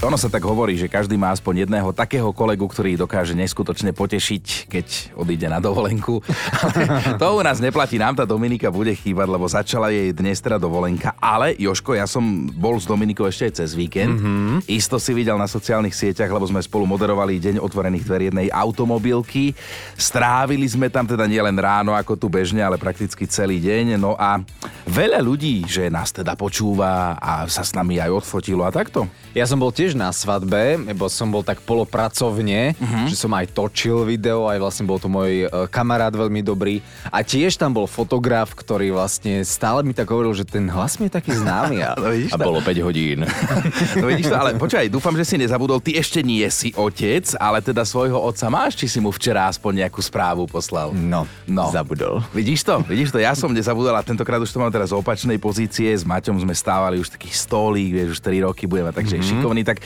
Ono sa tak hovorí, že každý má aspoň jedného takého kolegu, ktorý dokáže neskutočne potešiť, keď odíde na dovolenku. to u nás neplatí, nám tá Dominika bude chýbať, lebo začala jej dnes teda dovolenka. Ale Joško, ja som bol s Dominikou ešte aj cez víkend. Mm-hmm. Isto si videl na sociálnych sieťach, lebo sme spolu moderovali Deň otvorených dverí jednej automobilky. Strávili sme tam teda nielen ráno ako tu bežne, ale prakticky celý deň. No a veľa ľudí, že nás teda počúva a sa s nami aj odfotilo a takto. Ja som bol tiež na svadbe, lebo som bol tak polopracovne, uh-huh. že som aj točil video, aj vlastne bol to môj uh, kamarát veľmi dobrý. A tiež tam bol fotograf, ktorý vlastne stále mi tak hovoril, že ten hlas mi je taký známy. A, no, a bolo 5 hodín. no vidíš to, ale počkaj, dúfam, že si nezabudol, ty ešte nie si otec, ale teda svojho otca máš, či si mu včera aspoň nejakú správu poslal? No, no. zabudol. Vidíš to? Vidíš to? Ja som nezabudol a tentokrát už to mám teraz z opačnej pozície. S Maťom sme stávali už taký stolík, vieš, už 3 roky budeme, takže mm-hmm. šikovný, tak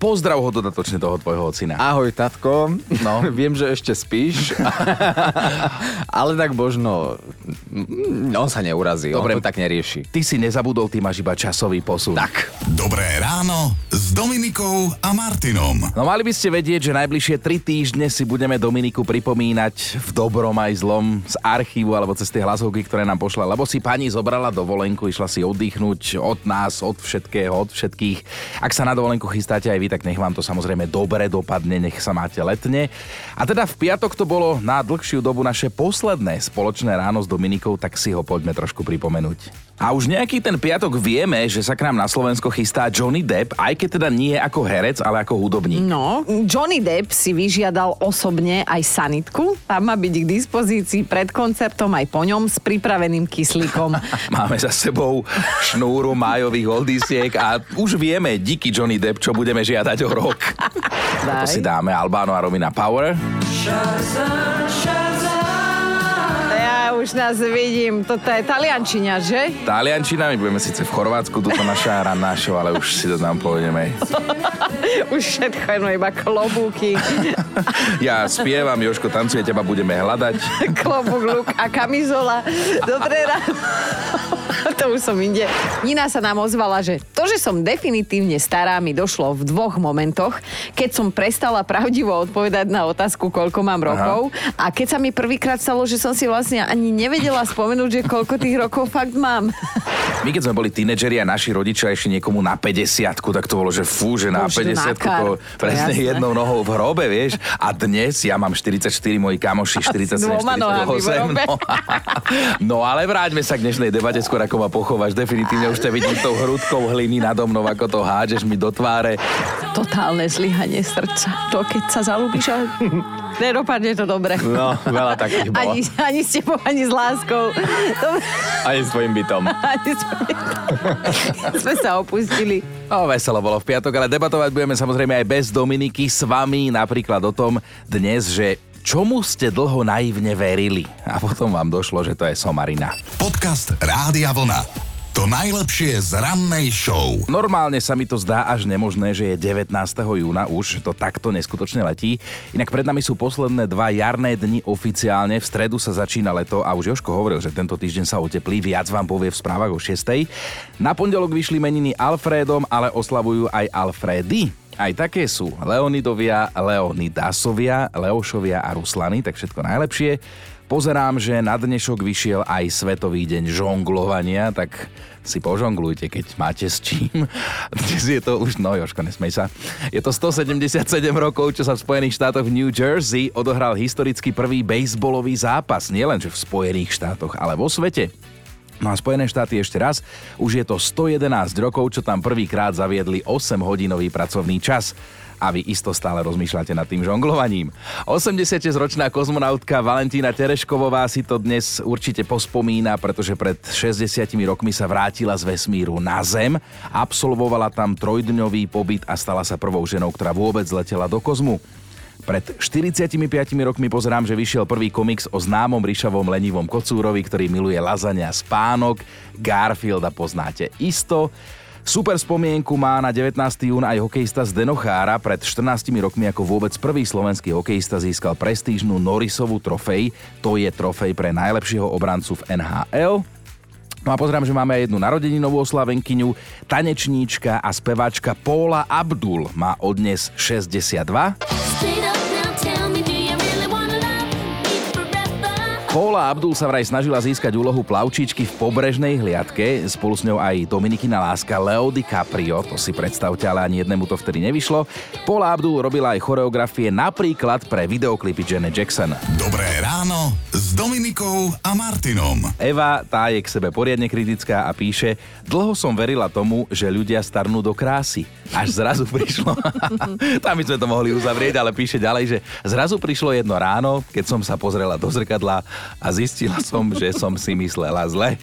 pozdrav ho dodatočne toho tvojho ocina. Ahoj, tatko. No. Viem, že ešte spíš. Ale tak možno... Mm, on sa neurazí, Dobre, on to tak nerieši. Ty si nezabudol, ty máš iba časový posun. Tak. Dobré ráno s Dominikou a Martinom. No mali by ste vedieť, že najbližšie 3 týždne si budeme Dominiku pripomínať v dobrom aj zlom z archívu alebo cez tie hlasovky, ktoré nám pošla, lebo si pani zobrala dovolenku, išla si oddychnúť od nás, od všetkého, od všetkých. Ak sa na dovolenku chystáte aj vy, tak nech vám to samozrejme dobre dopadne, nech sa máte letne. A teda v piatok to bolo na dlhšiu dobu naše posledné spoločné ráno s Dominikou, tak si ho poďme trošku pripomenúť. A už nejaký ten piatok vieme, že sa k nám na Slovensko chystá Johnny Depp, aj keď teda nie ako herec, ale ako hudobník. No, Johnny Depp si vyžiadal osobne aj sanitku. Tam má byť k dispozícii pred koncertom aj po ňom s pripraveným kyslíkom. Máme za sebou šnúru májových oldisiek a už vieme, díky Johnny Depp, čo budeme žiadať o rok. To si dáme Albano a Romina Power. Shazam, shazam už nás vidím. Toto je taliančina, že? Taliančina, my budeme síce v Chorvátsku, tuto naša ranná show, ale už si to tam pôjdeme. už všetko je iba klobúky. ja spievam, Joško tancuje, teba budeme hľadať. Klobúk, luk a kamizola. Dobré ráno. to už som inde. Nina sa nám ozvala, že to, že som definitívne stará, mi došlo v dvoch momentoch. Keď som prestala pravdivo odpovedať na otázku, koľko mám rokov Aha. a keď sa mi prvýkrát stalo, že som si vlastne ani nevedela spomenúť, že koľko tých rokov fakt mám. My keď sme boli tínedžeri a naši rodičia ešte niekomu na 50 tak to bolo, že fú, že na 50 to presne jasné. jednou nohou v hrobe, vieš. A dnes ja mám 44, moji kamoši 47, 48. No, no ale vráťme sa k dnešnej debate skôr, ako ma pochováš. Definitívne už ťa vidím tou hrudkou hliny nado mnou, ako to hádžeš mi do tváre. Totálne zlyhanie srdca. To keď sa zalúbiš a nedopadne to dobre. No, veľa takých bolo. Ani, ani s tebou, ani s láskou. Ani s tvojim bytom. Ani s Sme sa opustili. No, veselo bolo v piatok, ale debatovať budeme samozrejme aj bez Dominiky s vami, napríklad o tom dnes, že čomu ste dlho naivne verili a potom vám došlo, že to je somarina. Podcast Rádia Vlna. To najlepšie z rannej show. Normálne sa mi to zdá až nemožné, že je 19. júna už, to takto neskutočne letí. Inak pred nami sú posledné dva jarné dni oficiálne, v stredu sa začína leto a už Joško hovoril, že tento týždeň sa oteplí, viac vám povie v správach o 6. Na pondelok vyšli meniny Alfredom, ale oslavujú aj Alfredy. Aj také sú Leonidovia, Leonidásovia, Leošovia a Ruslany, tak všetko najlepšie. Pozerám, že na dnešok vyšiel aj Svetový deň žonglovania, tak si požonglujte, keď máte s čím. Dnes je to už, no Joško, nesmej sa. Je to 177 rokov, čo sa v Spojených štátoch New Jersey odohral historicky prvý bejsbolový zápas. Nielenže v Spojených štátoch, ale vo svete. No a Spojené štáty ešte raz, už je to 111 rokov, čo tam prvýkrát zaviedli 8-hodinový pracovný čas a vy isto stále rozmýšľate nad tým žonglovaním. 86-ročná kozmonautka Valentína Tereškovová si to dnes určite pospomína, pretože pred 60 rokmi sa vrátila z vesmíru na Zem, absolvovala tam trojdňový pobyt a stala sa prvou ženou, ktorá vôbec letela do kozmu. Pred 45 rokmi pozerám, že vyšiel prvý komiks o známom ryšavom lenivom kocúrovi, ktorý miluje lazania spánok. Garfielda poznáte isto. Super spomienku má na 19. jún aj hokejista z Denochára. Pred 14 rokmi ako vôbec prvý slovenský hokejista získal prestížnú Norrisovú trofej. To je trofej pre najlepšieho obrancu v NHL. No a pozerám, že máme aj jednu narodeninovú oslavenkyňu. Tanečníčka a speváčka Paula Abdul má odnes 62. Paula Abdul sa vraj snažila získať úlohu plavčičky v pobrežnej hliadke. Spolu s ňou aj Dominikina láska Leo DiCaprio. To si predstavte, ale ani jednému to vtedy nevyšlo. Paula Abdul robila aj choreografie napríklad pre videoklipy Janet Jackson. Dobré ráno s Dominikou a Martinom. Eva, tá je k sebe poriadne kritická a píše, dlho som verila tomu, že ľudia starnú do krásy. Až zrazu prišlo, tam by sme to mohli uzavrieť, ale píše ďalej, že zrazu prišlo jedno ráno, keď som sa pozrela do zrkadla a zistila som, že som si myslela zle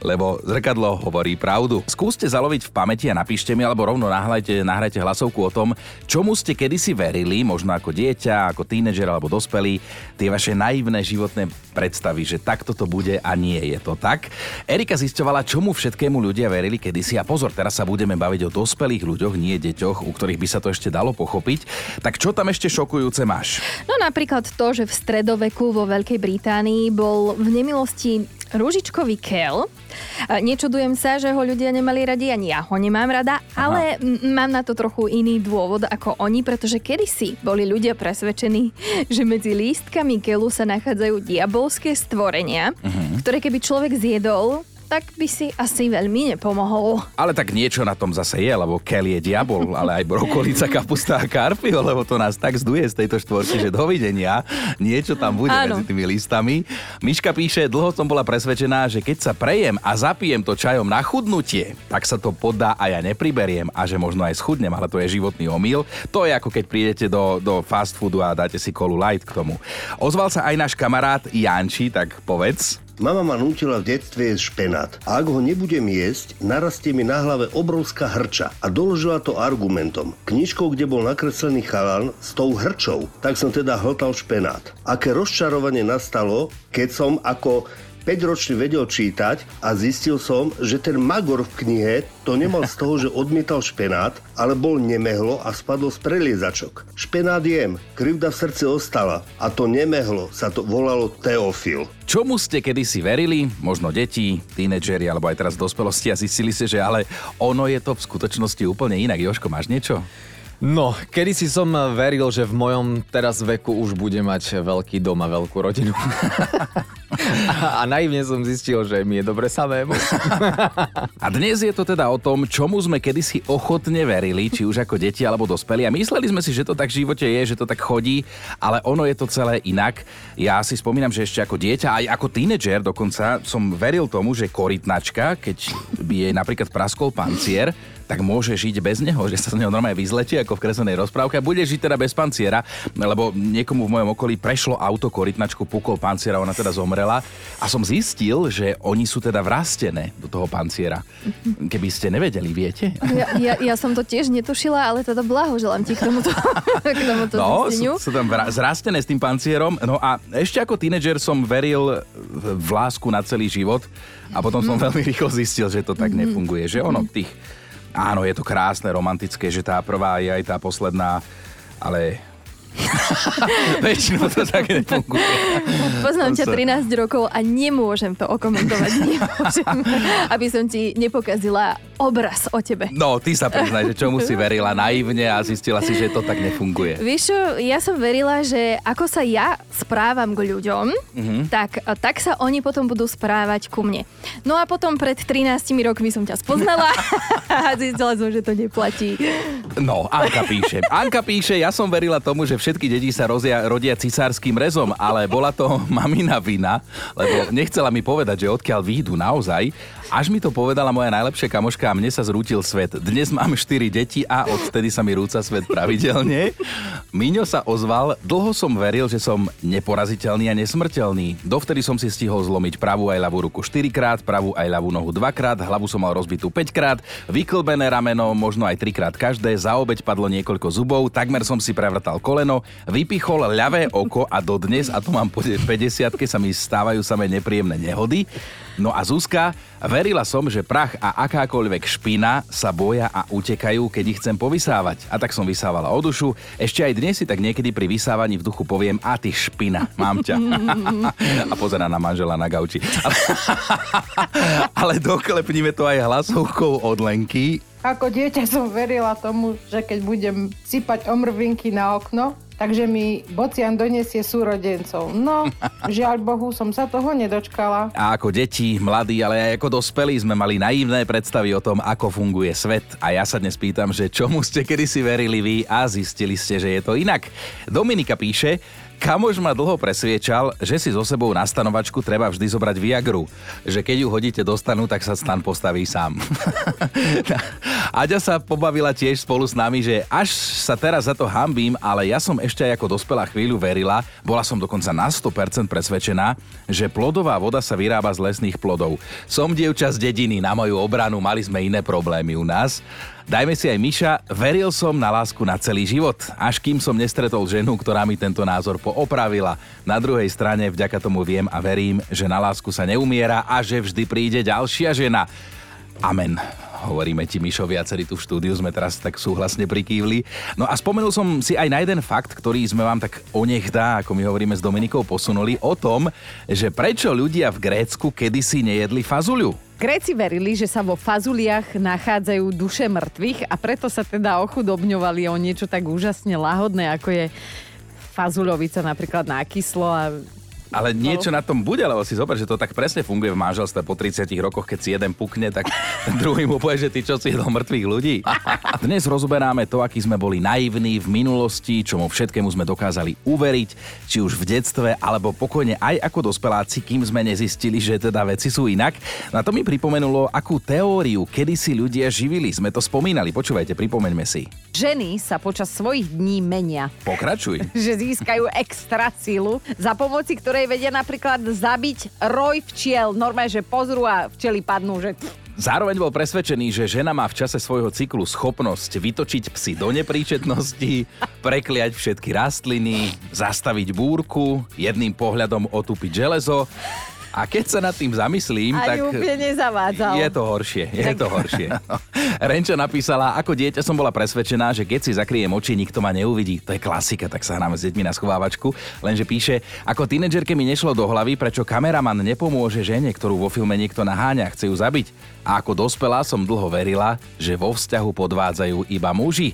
lebo zrkadlo hovorí pravdu. Skúste zaloviť v pamäti a napíšte mi, alebo rovno nahrajte, nahrajte hlasovku o tom, čomu ste kedysi verili, možno ako dieťa, ako tínedžer alebo dospelý, tie vaše naivné životné predstavy, že takto to bude a nie je to tak. Erika zisťovala, čomu všetkému ľudia verili kedysi a pozor, teraz sa budeme baviť o dospelých ľuďoch, nie deťoch, u ktorých by sa to ešte dalo pochopiť. Tak čo tam ešte šokujúce máš? No napríklad to, že v stredoveku vo Veľkej Británii bol v nemilosti rúžičkový kel. Nečudujem sa, že ho ľudia nemali radi, ani ja ho nemám rada, Aha. ale m- mám na to trochu iný dôvod ako oni, pretože kedysi boli ľudia presvedčení, že medzi lístkami kelu sa nachádzajú diabolské stvorenia, uh-huh. ktoré keby človek zjedol, tak by si asi veľmi nepomohol. Ale tak niečo na tom zase je, lebo kel je diabol, ale aj brokolica, kapusta a karpio, lebo to nás tak zduje z tejto štvorky, že dovidenia. Niečo tam bude Áno. medzi tými listami. Miška píše, dlho som bola presvedčená, že keď sa prejem a zapijem to čajom na chudnutie, tak sa to podá a ja nepriberiem a že možno aj schudnem, ale to je životný omyl. To je ako keď prídete do, do fast foodu a dáte si kolu light k tomu. Ozval sa aj náš kamarát Janči, tak povedz. Mama ma nútila v detstve jesť špenát a ak ho nebudem jesť, narastie mi na hlave obrovská hrča a doložila to argumentom. Knižkou, kde bol nakreslený chalan s tou hrčou, tak som teda hltal špenát. Aké rozčarovanie nastalo, keď som ako 5-ročný vedel čítať a zistil som, že ten Magor v knihe to nemal z toho, že odmietal špenát, ale bol nemehlo a spadol z preliezačok. Špenát jem, krivda v srdci ostala a to nemehlo sa to volalo Teofil. Čomu ste kedysi verili? Možno deti, tínedžeri alebo aj teraz dospelosti a zistili ste, že ale ono je to v skutočnosti úplne inak. Joško, máš niečo? No, kedy si som veril, že v mojom teraz veku už bude mať veľký dom a veľkú rodinu. a, a naivne som zistil, že mi je dobre samému. a dnes je to teda o tom, čomu sme kedysi ochotne verili, či už ako deti alebo dospelí. A mysleli sme si, že to tak v živote je, že to tak chodí, ale ono je to celé inak. Ja si spomínam, že ešte ako dieťa, aj ako tínedžer dokonca, som veril tomu, že korytnačka, keď by jej napríklad praskol pancier, tak môže žiť bez neho, že sa z neho normálne vyzletí ako v kreslenej rozprávke a bude žiť teda bez panciera, lebo niekomu v mojom okolí prešlo auto korytnačku, pukol panciera, ona teda zomrela a som zistil, že oni sú teda vrastené do toho panciera. Keby ste nevedeli, viete? Ja, ja, ja som to tiež netušila, ale teda blahoželám ti k tomuto, k tomuto No, sú, sú tam zrastené s tým pancierom. No a ešte ako tínedžer som veril v lásku na celý život a potom som veľmi rýchlo zistil, že to tak nefunguje. Že ono tých Áno, je to krásne, romantické, že tá prvá je aj tá posledná, ale Väčšinou to tak nefunguje. Poznám ťa 13 rokov a nemôžem to okomentovať. Nemôžem, aby som ti nepokazila obraz o tebe. No, ty sa priznaj, že čomu si verila naivne a zistila si, že to tak nefunguje. Vieš ja som verila, že ako sa ja správam k ľuďom, mm-hmm. tak, tak sa oni potom budú správať ku mne. No a potom pred 13 rokmi som ťa spoznala a zistila som, že to neplatí. No, Anka píše. Anka píše, ja som verila tomu, že všetky deti sa rozia, rodia cisárským rezom, ale bola to mamina vina, lebo nechcela mi povedať, že odkiaľ výjdu naozaj. Až mi to povedala moja najlepšia kamoška a mne sa zrútil svet. Dnes mám 4 deti a odtedy sa mi rúca svet pravidelne. Miňo sa ozval, dlho som veril, že som neporaziteľný a nesmrteľný. Dovtedy som si stihol zlomiť pravú aj ľavú ruku 4 krát, pravú aj ľavú nohu 2 krát, hlavu som mal rozbitú 5 krát, vyklbené rameno možno aj 3 krát každé, za obeď padlo niekoľko zubov, takmer som si prevrtal koleno, vypichol ľavé oko a dodnes, a to mám po 50 sa mi stávajú samé nepríjemné nehody. No a Zuzka, verila som, že prach a akákoľvek špina sa boja a utekajú, keď ich chcem povysávať. A tak som vysávala o dušu. Ešte aj dnes si tak niekedy pri vysávaní v duchu poviem, a ty špina, mám ťa. a pozera na manžela na gauči. Ale, doklepníme to aj hlasovkou od Lenky. Ako dieťa som verila tomu, že keď budem sypať omrvinky na okno, takže mi Bocian donesie súrodencov. No, žiaľ Bohu, som sa toho nedočkala. A ako deti, mladí, ale aj ako dospelí sme mali naivné predstavy o tom, ako funguje svet. A ja sa dnes pýtam, že čomu ste kedysi verili vy a zistili ste, že je to inak. Dominika píše, Kamož ma dlho presviečal, že si so sebou na stanovačku treba vždy zobrať Viagru. Že keď ju hodíte do stanu, tak sa stan postaví sám. Aďa sa pobavila tiež spolu s nami, že až sa teraz za to hambím, ale ja som ešte aj ako dospelá chvíľu verila, bola som dokonca na 100% presvedčená, že plodová voda sa vyrába z lesných plodov. Som dievča z dediny, na moju obranu mali sme iné problémy u nás. Dajme si aj Miša, veril som na lásku na celý život, až kým som nestretol ženu, ktorá mi tento názor poopravila. Na druhej strane vďaka tomu viem a verím, že na lásku sa neumiera a že vždy príde ďalšia žena. Amen. Hovoríme ti, Mišo, viacerí tu v štúdiu sme teraz tak súhlasne prikývli. No a spomenul som si aj na jeden fakt, ktorý sme vám tak onechda, ako my hovoríme s Dominikou, posunuli o tom, že prečo ľudia v Grécku kedysi nejedli fazuľu. Gréci verili, že sa vo fazuliach nachádzajú duše mŕtvych a preto sa teda ochudobňovali o niečo tak úžasne lahodné, ako je fazuľovica napríklad na a ale niečo na tom bude, lebo si zober, že to tak presne funguje v manželstve po 30 rokoch, keď si jeden pukne, tak druhý mu povie, že ty čo si jedol mŕtvych ľudí. Dnes rozoberáme to, aký sme boli naivní v minulosti, čomu všetkému sme dokázali uveriť, či už v detstve, alebo pokojne aj ako dospeláci, kým sme nezistili, že teda veci sú inak. Na to mi pripomenulo, akú teóriu kedysi ľudia živili. Sme to spomínali, počúvajte, pripomeňme si. Ženy sa počas svojich dní menia. Pokračuj. že získajú extra silu, za pomoci ktorej ktorej vedia napríklad zabiť roj včiel. Normálne, že pozrú a včely padnú, že... Zároveň bol presvedčený, že žena má v čase svojho cyklu schopnosť vytočiť psy do nepríčetnosti, prekliať všetky rastliny, zastaviť búrku, jedným pohľadom otúpiť železo a keď sa nad tým zamyslím, Ani tak úplne nezavádzal. je to horšie. Je tak... to horšie. Renča napísala, ako dieťa som bola presvedčená, že keď si zakriem oči, nikto ma neuvidí. To je klasika, tak sa hráme s deťmi na schovávačku. Lenže píše, ako tínedžerke mi nešlo do hlavy, prečo kameraman nepomôže žene, ktorú vo filme niekto naháňa, chce ju zabiť. A ako dospelá som dlho verila, že vo vzťahu podvádzajú iba muži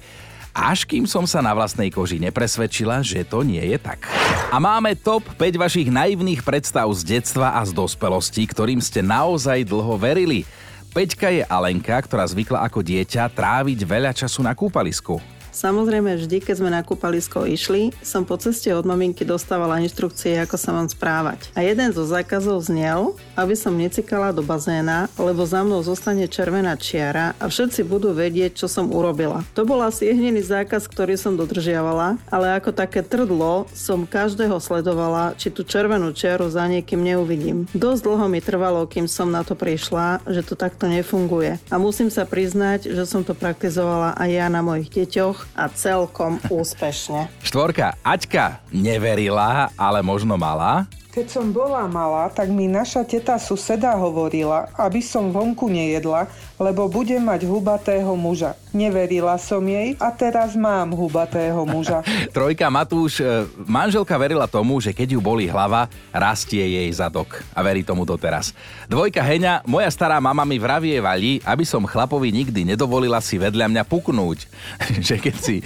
až kým som sa na vlastnej koži nepresvedčila, že to nie je tak. A máme top 5 vašich naivných predstav z detstva a z dospelosti, ktorým ste naozaj dlho verili. Peťka je Alenka, ktorá zvykla ako dieťa tráviť veľa času na kúpalisku. Samozrejme, vždy, keď sme na kúpalisko išli, som po ceste od maminky dostávala inštrukcie, ako sa mám správať. A jeden zo zákazov znel, aby som necikala do bazéna, lebo za mnou zostane červená čiara a všetci budú vedieť, čo som urobila. To bol asi jediný zákaz, ktorý som dodržiavala, ale ako také trdlo som každého sledovala, či tú červenú čiaru za niekým neuvidím. Dosť dlho mi trvalo, kým som na to prišla, že to takto nefunguje. A musím sa priznať, že som to praktizovala aj ja na mojich deťoch a celkom úspešne. Štvorka, Aťka neverila, ale možno mala. Keď som bola malá, tak mi naša teta suseda hovorila, aby som vonku nejedla, lebo budem mať hubatého muža. Neverila som jej a teraz mám hubatého muža. Trojka Matúš, e, manželka verila tomu, že keď ju boli hlava, rastie jej zadok. A verí tomu doteraz. Dvojka Heňa, moja stará mama mi vravievali, aby som chlapovi nikdy nedovolila si vedľa mňa puknúť. že keď si...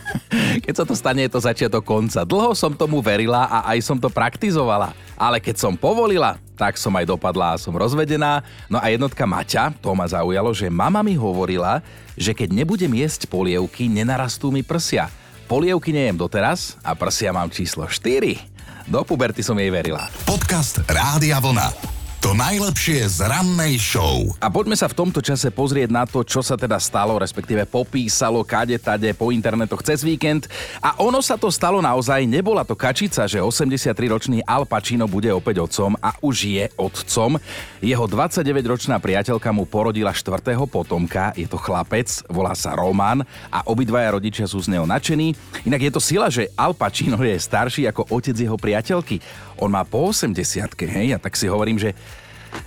keď sa to stane, je to začiatok konca. Dlho som tomu verila a aj som to praktizovala. Ale keď som povolila, tak som aj dopadla a som rozvedená. No a jednotka Maťa, to ma zaujalo, že mama mi hovorila, že keď nebudem jesť polievky, nenarastú mi prsia. Polievky nejem doteraz a prsia mám číslo 4. Do puberty som jej verila. Podcast Rádia Vlna. To najlepšie z rannej show. A poďme sa v tomto čase pozrieť na to, čo sa teda stalo, respektíve popísalo kade tade po internetoch cez víkend. A ono sa to stalo naozaj, nebola to kačica, že 83-ročný Al Pacino bude opäť otcom a už je otcom. Jeho 29-ročná priateľka mu porodila štvrtého potomka, je to chlapec, volá sa Roman a obidvaja rodičia sú z neho nadšení. Inak je to sila, že Al Pacino je starší ako otec jeho priateľky. On má po 80 hej, a tak si hovorím, že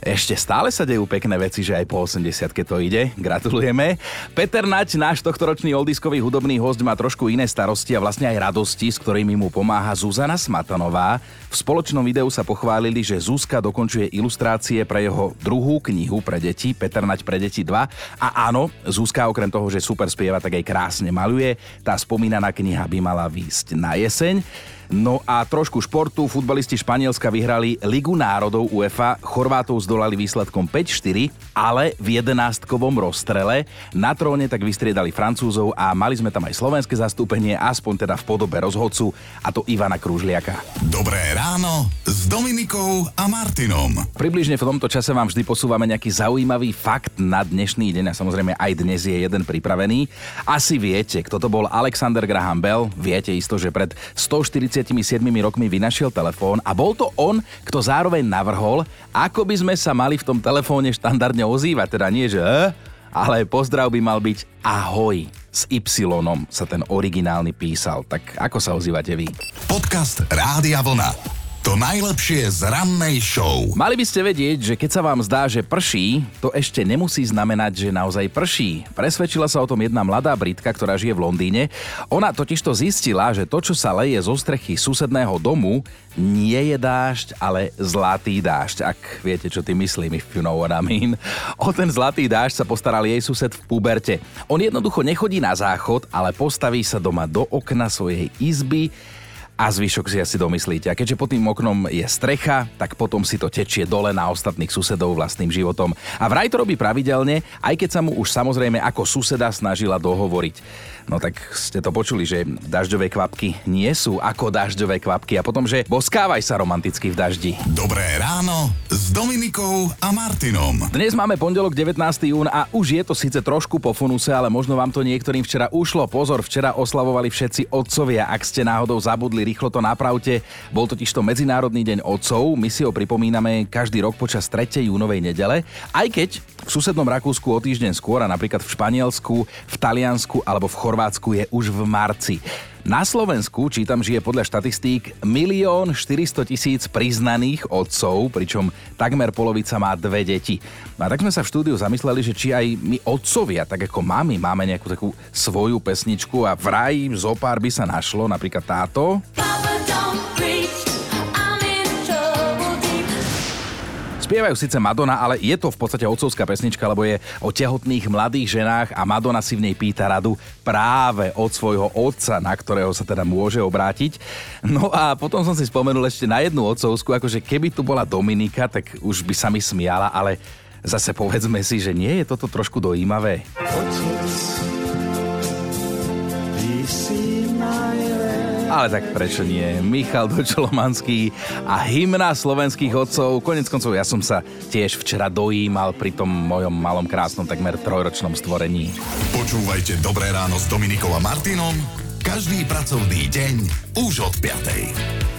ešte stále sa dejú pekné veci, že aj po 80 to ide. Gratulujeme. Peter Nať, náš tohtoročný oldiskový hudobný host, má trošku iné starosti a vlastne aj radosti, s ktorými mu pomáha Zuzana Smatanová. V spoločnom videu sa pochválili, že Zuzka dokončuje ilustrácie pre jeho druhú knihu pre deti, Peter Nať pre deti 2. A áno, Zuzka okrem toho, že super spieva, tak aj krásne maluje. Tá spomínaná kniha by mala výjsť na jeseň. No a trošku športu. Futbalisti Španielska vyhrali Ligu národov UEFA. Chorvátov zdolali výsledkom 5-4, ale v jedenástkovom rozstrele. Na tróne tak vystriedali Francúzov a mali sme tam aj slovenské zastúpenie, aspoň teda v podobe rozhodcu, a to Ivana Kružliaka. Dobré ráno s Dominikou a Martinom. Približne v tomto čase vám vždy posúvame nejaký zaujímavý fakt na dnešný deň a samozrejme aj dnes je jeden pripravený. Asi viete, kto to bol Alexander Graham Bell. Viete isto, že pred 140 47 rokmi vynašiel telefón a bol to on, kto zároveň navrhol, ako by sme sa mali v tom telefóne štandardne ozývať. Teda nie, že e, ale pozdrav by mal byť ahoj. S Y sa ten originálny písal. Tak ako sa ozývate vy? Podcast Rádia Vlna. To najlepšie z rannej show. Mali by ste vedieť, že keď sa vám zdá, že prší, to ešte nemusí znamenať, že naozaj prší. Presvedčila sa o tom jedna mladá Britka, ktorá žije v Londýne. Ona totiž to zistila, že to, čo sa leje zo strechy susedného domu, nie je dážď, ale zlatý dážď. Ak viete, čo ty myslím, if you know what I mean. O ten zlatý dážď sa postaral jej sused v puberte. On jednoducho nechodí na záchod, ale postaví sa doma do okna svojej izby, a zvyšok si asi domyslíte. A keďže pod tým oknom je strecha, tak potom si to tečie dole na ostatných susedov vlastným životom. A vraj to robí pravidelne, aj keď sa mu už samozrejme ako suseda snažila dohovoriť. No tak ste to počuli, že dažďové kvapky nie sú ako dažďové kvapky a potom, že boskávaj sa romanticky v daždi. Dobré ráno s Dominikou a Martinom. Dnes máme pondelok 19. jún a už je to síce trošku po funuse, ale možno vám to niektorým včera ušlo. Pozor, včera oslavovali všetci otcovia. Ak ste náhodou zabudli, rýchlo to napravte. Bol totiž to Medzinárodný deň otcov. My si ho pripomíname každý rok počas 3. júnovej nedele. Aj keď v susednom Rakúsku o týždeň skôr a napríklad v Španielsku, v Taliansku alebo v Chorvátsku je už v marci. Na Slovensku, čítam, žije podľa štatistík 1 400 tisíc priznaných otcov, pričom takmer polovica má dve deti. A tak sme sa v štúdiu zamysleli, že či aj my otcovia, tak ako mami, máme nejakú takú svoju pesničku a vraj zo pár by sa našlo, napríklad táto. Spievajú síce Madonna, ale je to v podstate otcovská pesnička, lebo je o tehotných mladých ženách a Madonna si v nej pýta radu práve od svojho otca, na ktorého sa teda môže obrátiť. No a potom som si spomenul ešte na jednu otcovskú, akože keby tu bola Dominika, tak už by sa mi smiala, ale zase povedzme si, že nie je toto trošku dojímavé. Otec, ale tak prečo nie? Michal Dočolomanský a hymna slovenských otcov. Konec koncov ja som sa tiež včera dojímal pri tom mojom malom krásnom takmer trojročnom stvorení. Počúvajte Dobré ráno s Dominikom a Martinom každý pracovný deň už od 5.